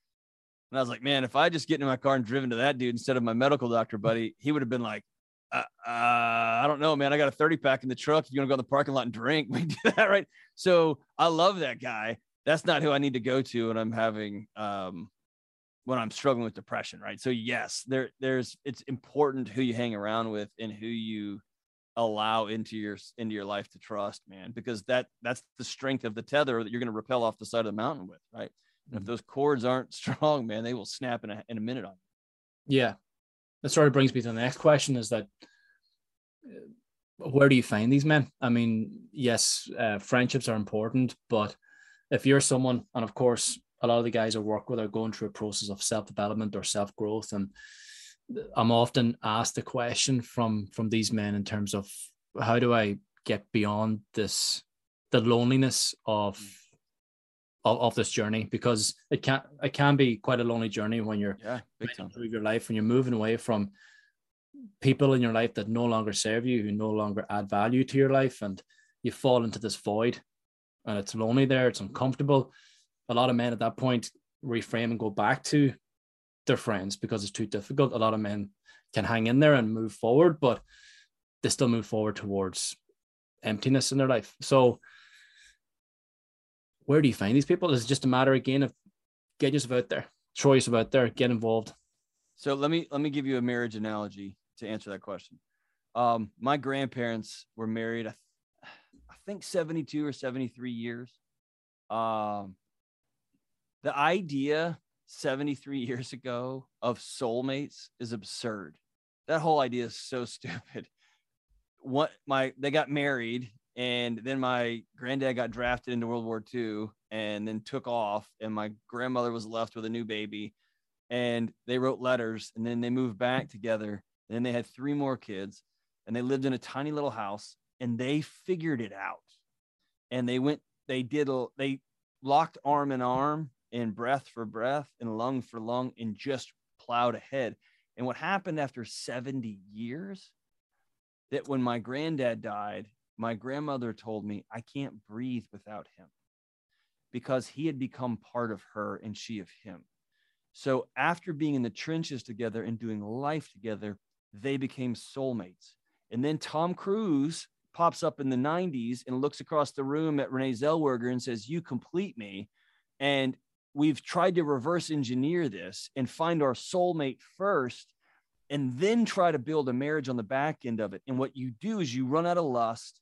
And I was like, man, if I just get in my car and driven to that dude instead of my medical doctor buddy, he would have been like, uh, uh, I don't know, man. I got a 30 pack in the truck. You want to go in the parking lot and drink? <laughs> We do that, right? So I love that guy. That's not who I need to go to when I'm having um when I'm struggling with depression, right? So yes, there there's it's important who you hang around with and who you allow into your into your life to trust, man, because that that's the strength of the tether that you're going to repel off the side of the mountain with, right? And if those cords aren't <laughs> strong, man, they will snap in a in a minute on you. Yeah, that sort of brings me to the next question: is that uh, where do you find these men? I mean, yes, uh, friendships are important, but if you're someone, and of course, a lot of the guys I work with are going through a process of self development or self growth, and I'm often asked the question from from these men in terms of how do I get beyond this the loneliness of mm. Of, of this journey because it can it can be quite a lonely journey when you're yeah through your life when you're moving away from people in your life that no longer serve you who no longer add value to your life and you fall into this void and it's lonely there it's uncomfortable a lot of men at that point reframe and go back to their friends because it's too difficult. A lot of men can hang in there and move forward, but they still move forward towards emptiness in their life. So, where do you find these people? Is it just a matter again of get yourself out there, throw yourself out there, get involved? So let me let me give you a marriage analogy to answer that question. Um, my grandparents were married, I, th- I think 72 or 73 years. Um, the idea 73 <laughs> years ago of soulmates is absurd. That whole idea is so <laughs> stupid. What my they got married and then my granddad got drafted into World War II and then took off and my grandmother was left with a new baby. And they wrote letters and then they moved back together. And then they had three more kids and they lived in a tiny little house and they figured it out. And they went they did they locked arm in arm and breath for breath and lung for lung and just plowed ahead. And what happened after 70 years, that when my granddad died, my grandmother told me, I can't breathe without him because he had become part of her and she of him. So after being in the trenches together and doing life together, they became soulmates. And then Tom Cruise pops up in the 90s and looks across the room at Renee Zellweger and says, You complete me. And we've tried to reverse engineer this and find our soulmate first and then try to build a marriage on the back end of it. And what you do is you run out of lust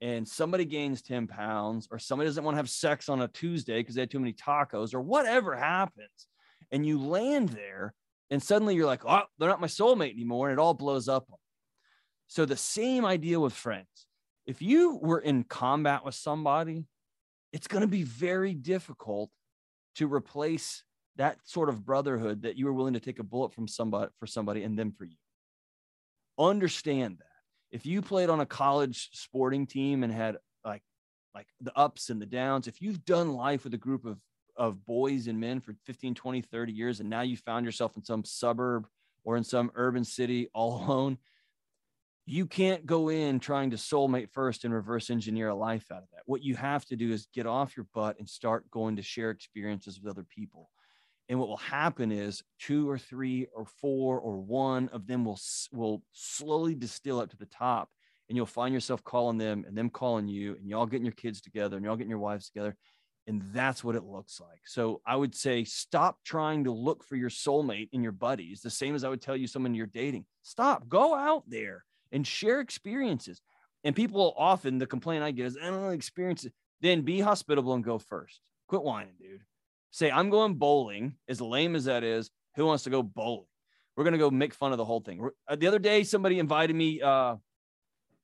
and somebody gains 10 pounds or somebody doesn't want to have sex on a Tuesday because they had too many tacos or whatever happens. And you land there and suddenly you're like, oh, they're not my soulmate anymore. And it all blows up. So the same idea with friends. If you were in combat with somebody, it's going to be very difficult to replace that sort of brotherhood that you were willing to take a bullet from somebody for somebody and them for you. Understand that. If you played on a college sporting team and had like like the ups and the downs, if you've done life with a group of of boys and men for 15, 20, 30 years and now you found yourself in some suburb or in some urban city all <laughs> alone, you can't go in trying to soulmate first and reverse engineer a life out of that. What you have to do is get off your butt and start going to share experiences with other people. And what will happen is two or three or four or one of them will will slowly distill up to the top, and you'll find yourself calling them and them calling you, and y'all getting your kids together and y'all getting your wives together, and that's what it looks like. So I would say stop trying to look for your soulmate in your buddies. The same as I would tell you someone you're dating. Stop, go out there and share experiences. And people often the complaint I get is I don't know experiences. Then be hospitable and go first. Quit whining, dude. Say I'm going bowling. As lame as that is, who wants to go bowling? We're gonna go make fun of the whole thing. Uh, the other day, somebody invited me. Uh,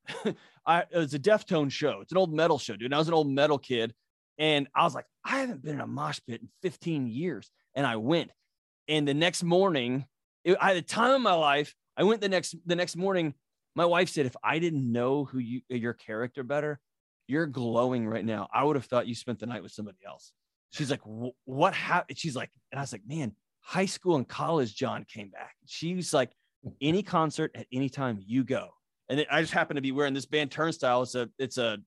<laughs> I, it was a Deftone show. It's an old metal show, dude. And I was an old metal kid and I was like, I haven't been in a mosh pit in 15 years. And I went. And the next morning, it, I had a time of my life. I went the next the next morning. My wife said, if I didn't know who you your character better, you're glowing right now. I would have thought you spent the night with somebody else. She's like, what happened? She's like, and I was like, man, high school and college, John came back. She was like, any concert at any time, you go. And I just happened to be wearing this band Turnstile. It's a, it's a,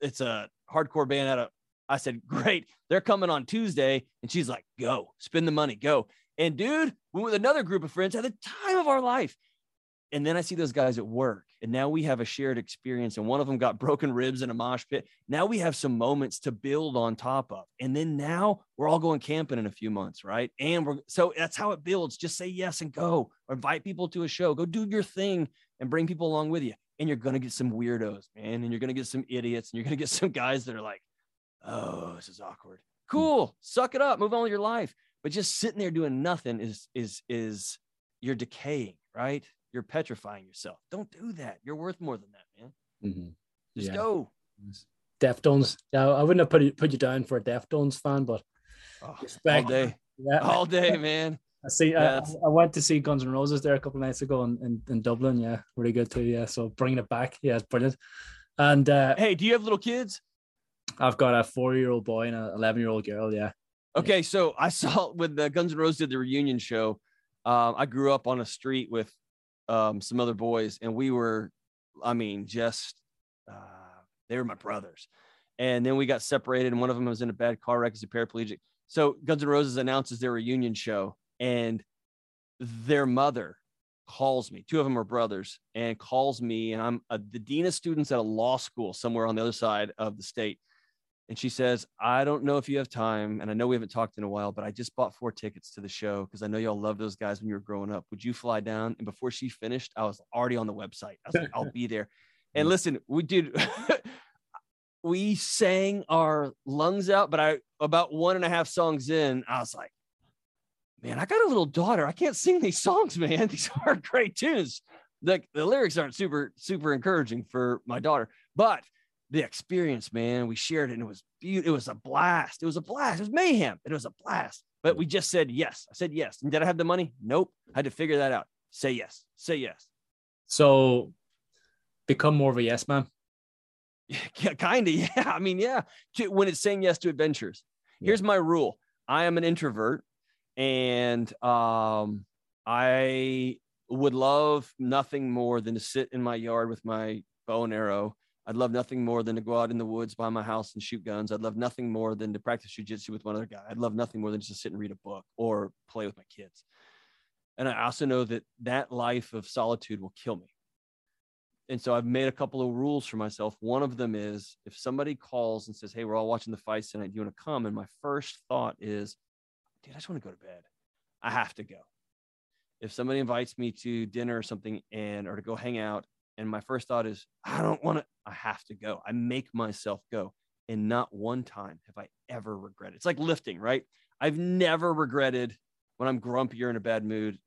it's a hardcore band out of I said, Great. They're coming on Tuesday. And she's like, Go, spend the money, go. And dude, we went with another group of friends, had the time of our life. And then I see those guys at work. And now we have a shared experience. And one of them got <laughs> broken ribs in a mosh pit. Now we have some moments to build on top of. And then now we're all going camping in a few months, right? And we're so that's how it builds. Just say yes and go. Or invite people to a show. Go do your thing and bring people along with you. And you're going to get some weirdos, man. And you're going to get some idiots. And you're going to get <laughs> some guys that are like, oh, this is awkward. Cool, suck it up, move on with your life. But just sitting there doing nothing is is is you're decaying, right? You're petrifying yourself. Don't do that. You're worth more than that, man. Mm-hmm. Just yeah. go. Deftones. Yeah, I wouldn't have put you put you down for a Deftones fan, but oh, all day, yeah. all day, man. <laughs> I see. Yeah, I, I, went to see Guns N' Roses there a couple nights ago in, in, in, Dublin. Yeah, really good too. Yeah, so bringing it back. Yeah, it's brilliant. And uh, hey, do you have little kids? I've got a four year old boy and an 11 year old girl. Yeah. Okay. So I saw <laughs> when the Guns N' Roses did the reunion show, um, I grew up on a street with um, some other boys, and we were, I mean, just, uh, they were my brothers. And then we got separated, and one of them was in a bad car wreck as a paraplegic. So Guns N' Roses announces their reunion show, and their mother calls me. Two of them are brothers, and calls me, and I'm a, the dean of students at a law school somewhere on the other side of the state and she says, I don't know if you have time, and I know we haven't talked in a while, but I just bought four tickets to the show because I know y'all love those guys when you were growing up. Would you fly down? And before she finished, I was already on the website. I was like, I'll <laughs> be there. And mm. listen, we did <laughs> we sang our lungs out, but I about one and a half songs in, I was like, man, I got a little daughter. I can't sing these songs, man. <laughs> These are great tunes. The, the lyrics aren't super, super encouraging for my daughter, but the experience, man. We shared it and it was beautiful. It was a blast. It was a blast. It was mayhem. It was a blast. But we just said yes. I said yes. And did I have the money? Nope. I had to figure that out. Say yes. Say yes. So become more of a yes man. <laughs> Yeah, kind of. <laughs> Yeah. I mean, yeah. When it's saying yes to adventures. Yeah. Here's my rule. I am an introvert and um I would love nothing more than to sit in my yard with my bow and arrow I'd love nothing more than to go out in the woods by my house and shoot guns. I'd love nothing more than to practice jujitsu with one other guy. I'd love nothing more than just to sit and read a book or play with my kids. And I also know that that life of solitude will kill me. And so I've made a couple of rules for myself. One of them is if somebody calls and says, Hey, we're all watching the fights tonight. Do you want to come? And my first thought is, Dude, I just want to go to bed. I have to go. If somebody invites me to dinner or something and or to go hang out and my first thought is, I don't want to, I have to go. I make myself go. And not one time have I ever regretted. It's like lifting, right? I've never regretted when I'm grumpy or in a bad mood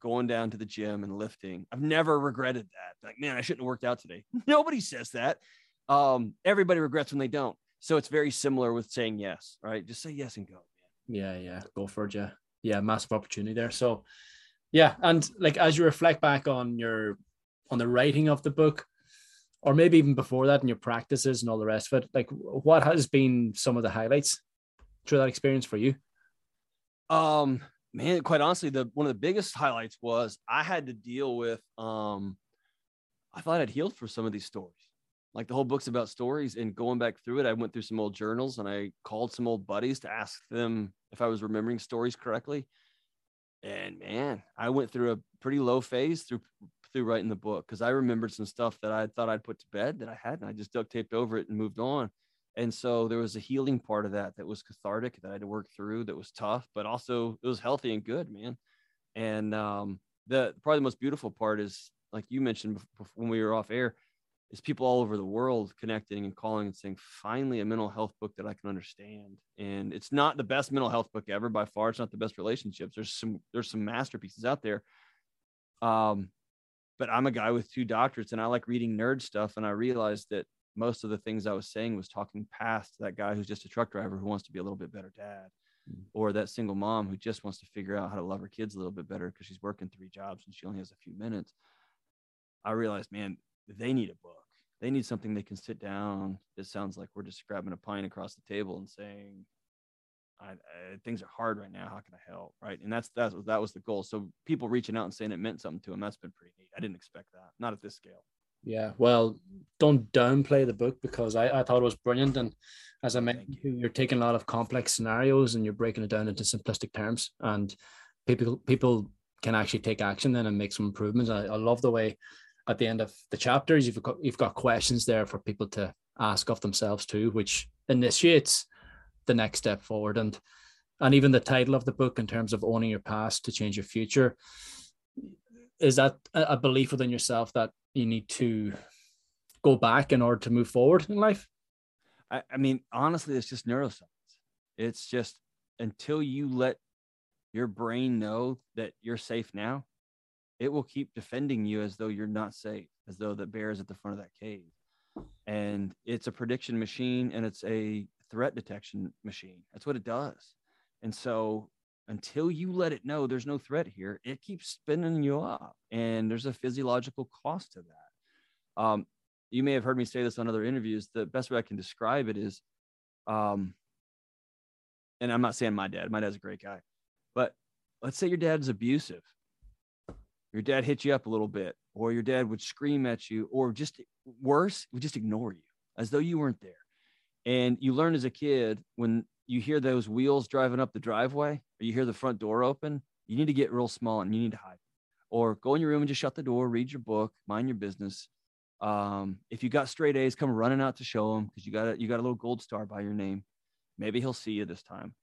going down to the gym and lifting. I've never regretted that. Like, man, I shouldn't have worked out today. <laughs> Nobody says that. Um, everybody regrets when they don't. So it's very similar with saying yes, right? Just say yes and go. Yeah, yeah, go for it. Yeah, yeah, massive opportunity there. So, yeah, and like as you reflect back on your on the writing of the book or maybe even before that in your practices and all the rest of it like what has been some of the highlights through that experience for you um man quite honestly the one of the biggest highlights was i had to deal with um i thought i'd healed for some of these stories Like the whole book's about stories and going back through it, I went through some old journals and I called some old buddies to ask them if I was remembering stories correctly. And man, I went through a pretty low phase through through writing the book because I remembered some stuff that I thought I'd put to bed that I hadn't. I just duct taped over it and moved on. And so there was a healing part of that that was cathartic that I had to work through that was tough, but also it was healthy and good, man. And um, the probably the most beautiful part is like you mentioned before, when we were off air is people all over the world connecting and calling and saying finally a mental health book that i can understand and it's not the best mental health book ever by far it's not the best relationships there's some there's some masterpieces out there um but i'm a guy with two doctorates and i like reading nerd stuff and i realized that most of the things i was saying was talking past that guy who's just a truck driver who wants to be a little bit better dad mm. or that single mom who just wants to figure out how to love her kids a little bit better because she's working three jobs and she only has a few minutes I realized, man, they need a book. They need something they can sit down. It sounds like we're just grabbing a pint across the table and saying, I, I, things are hard right now. How can I help? Right. And that's, that's, that was the goal. So people reaching out and saying it meant something to them. That's been pretty neat. I didn't expect that. Not at this scale. Yeah. Well, don't downplay the book because I, I thought it was brilliant. And as I mentioned, you. you're taking a lot of complex scenarios and you're breaking it down into simplistic terms and people, people can actually take action then and make some improvements. I, I love the way at the end of the chapters, you've got you've got questions there for people to ask of themselves too, which initiates the next step forward. And and even the title of the book, in terms of owning your past to change your future, is that a belief within yourself that you need to go back in order to move forward in life? I, I mean, honestly, it's just neuroscience. It's just until you let your brain know that you're safe now, it will keep defending you as though you're not safe, as though the bear is at the front of that cave. And it's a prediction machine and it's a threat detection machine. That's what it does. And so until you let it know there's no threat here, it keeps spinning you up. And there's a physiological cost to that. Um, you may have heard me say this on other interviews. The best way I can describe it is, um, and I'm not saying my dad, my dad's a great guy, but let's say your dad's abusive your dad hit you up a little bit, or your dad would scream at you, or just worse, would just ignore you as though you weren't there. And you learn as a kid when you hear those wheels driving up the driveway, or you hear the front door open, you need to get real small and you need to hide, or go in your room and just shut the door, read your book, mind your business. Um, if you got straight A's, come running out to show him because you got a, you got a little gold star by your name. Maybe he'll see you this time.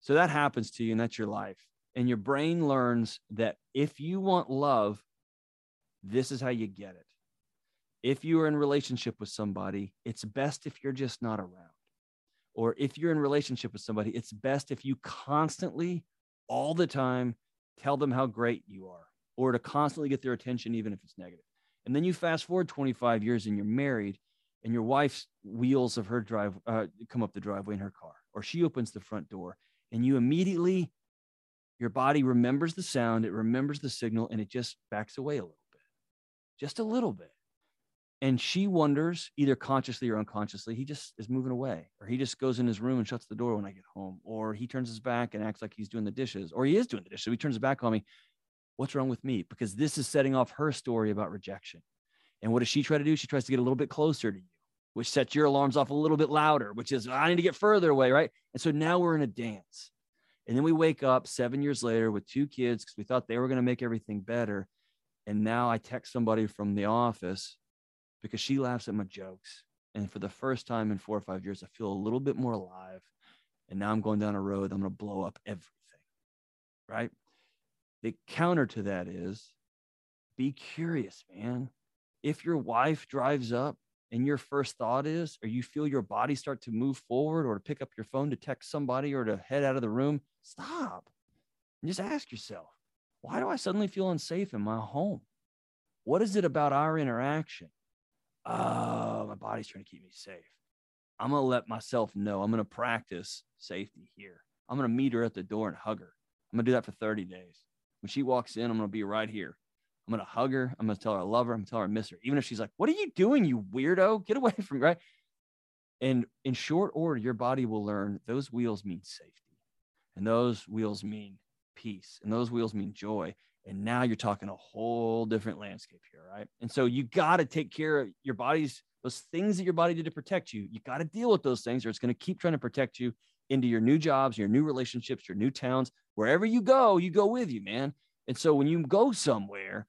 So that happens to you, and that's your life and your brain learns that if you want love, this is how you get it. If you are in relationship with somebody, it's best if you're just not around. Or if you're in relationship with somebody, it's best if you constantly, all the time, tell them how great you are, or to constantly get their attention, even if it's negative. And then you fast forward 25 years and you're married, and your wife's wheels of her drive uh, come up the driveway in her car, or she opens the front door, and you immediately your body remembers the sound, it remembers the signal, and it just backs away a little bit, just a little bit. And she wonders, either consciously or unconsciously, he just is moving away, or he just goes in his room and shuts the door when I get home, or he turns his back and acts like he's doing the dishes, or he is doing the dishes. So he turns his back on me. What's wrong with me? Because this is setting off her story about rejection. And what does she try to do? She tries to get a little bit closer to you, which sets your alarms off a little bit louder, which is, I need to get further away, right? And so now we're in a dance. And then we wake up seven years later with two kids because we thought they were going to make everything better. And now I text somebody from the office because she laughs at my jokes. And for the first time in four or five years, I feel a little bit more alive. And now I'm going down a road, I'm going to blow up everything. Right. The counter to that is be curious, man. If your wife drives up and your first thought is, or you feel your body start to move forward or to pick up your phone to text somebody or to head out of the room, stop and just ask yourself, why do I suddenly feel unsafe in my home? What is it about our interaction? Oh, my body's trying to keep me safe. I'm going to let myself know. I'm going to practice safety here. I'm going to meet her at the door and hug her. I'm going to do that for 30 days. When she walks in, I'm going to be right here. I'm gonna hug her. I'm gonna tell her I love her. I'm gonna tell her I miss her. Even if she's like, "What are you doing, you weirdo? Get away from me!" Right? And in short order, your body will learn those wheels mean safety, and those wheels mean peace, and those wheels mean joy. And now you're talking a whole different landscape here, right? And so you got to take care of your body's those things that your body did to protect you. You got to deal with those things, or it's going to keep trying to protect you into your new jobs, your new relationships, your new towns. Wherever you go, you go with you, man. And so when you go somewhere,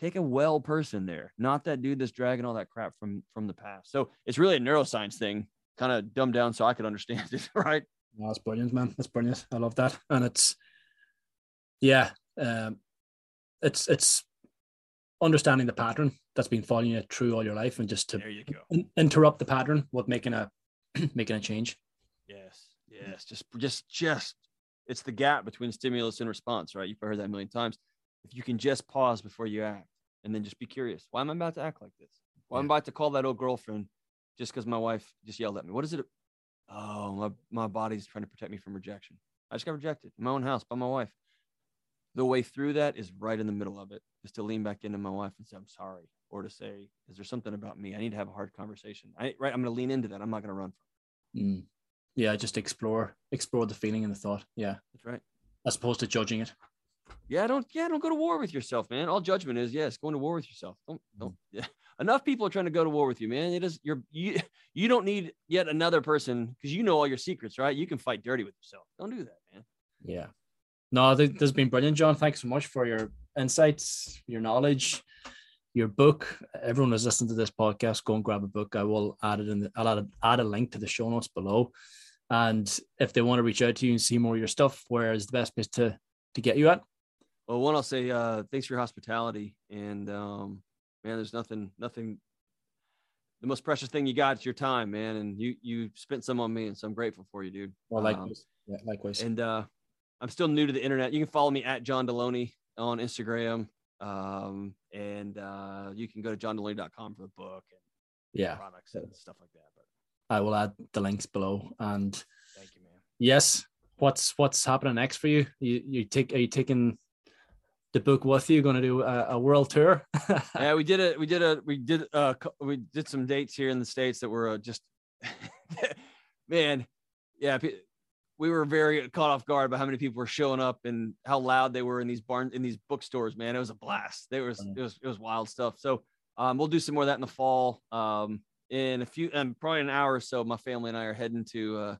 take a well person there, not that dude that's dragging all that crap from from the past. So it's really a neuroscience thing, kind of dumbed down so I could understand <laughs> it, right? No, that's brilliant, man. That's brilliant. I love that, and it's yeah, um, it's it's understanding the pattern that's been following you through all your life, and just to There you go. in- interrupt the pattern with making a <clears throat> making a change. Yes, yes, just just just it's the gap between stimulus and response, right? You've heard that a million times. If you can just pause before you act and then just be curious, why am I about to act like this? Why am I about to call that old girlfriend just because my wife just yelled at me? What is it? Oh, my, my body's trying to protect me from rejection. I just got rejected in my own house by my wife. The way through that is right in the middle of it, is to lean back into my wife and say, I'm sorry. Or to say, is there something about me? I need to have a hard conversation. I, right. I'm going to lean into that. I'm not going to run. Mm. Yeah, just explore explore the feeling and the thought. Yeah, That's right. as opposed to judging it. Yeah, don't yeah, don't go to war with yourself, man. All judgment is yes, going to war with yourself. Don't don't yeah. <laughs> Enough people are trying to go to war with you, man. It is you're you <laughs> you don't need yet another person because you know all your secrets, right? You can fight dirty with yourself. Don't do that, man. Yeah. No, this has been brilliant, John. Thanks so much for your insights, your knowledge, your book. Everyone who's listening to this podcast, go and grab a book. I will add it in. The, I'll add a, add a link to the show notes below. And if they want to reach out to you and see more of your stuff, where is the best place to to get you at? Well, one, I'll say uh thanks for your hospitality. And um, man, there's nothing, nothing the most precious thing you got is your time, man. And you you spent some on me, and so I'm grateful for you, dude. Well, Um, likewise. yeah, likewise. And uh, I'm still new to the internet. You can follow me at John Delony on Instagram. Um, and uh, you can go to johndelony.com for the book and yeah, products and stuff like that. But I will add the links below. And thank you, man. yes, what's what's happening next for you? You you take are you taking the book with you? Going to do a, a world tour? <laughs> yeah, we did it. We did a, we did, uh, we did some dates here in the States that were uh, just, <laughs> man, yeah. We were very caught off guard by how many people were showing up and how loud they were in these barn in these bookstores. Man, it was a blast. There was it was it was wild stuff. So um, we'll do some more of that in the fall. Um, in a few, um, probably an hour or so, my family and I are heading to uh,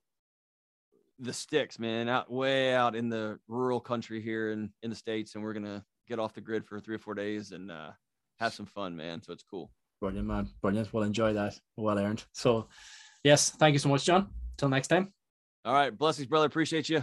the sticks, man, out way out in the rural country here in in the states, and we're gonna get off the grid for three or four days and uh, have some fun, man. So it's cool. Brilliant, man. Brilliant. We'll enjoy that. Well earned. So, yes, thank you so much, John. Till next time. All right, blessings, brother. Appreciate you.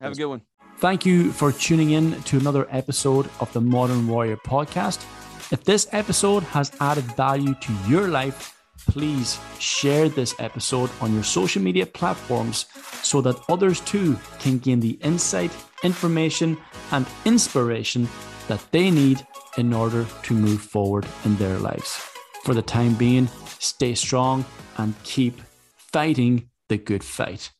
Have a good one. Thank you for tuning in to another episode of the Modern Warrior podcast. If this episode has added value to your life, please share this episode on your social media platforms so that others too can gain the insight, information, and inspiration that they need in order to move forward in their lives. For the time being, stay strong and keep fighting the good fight.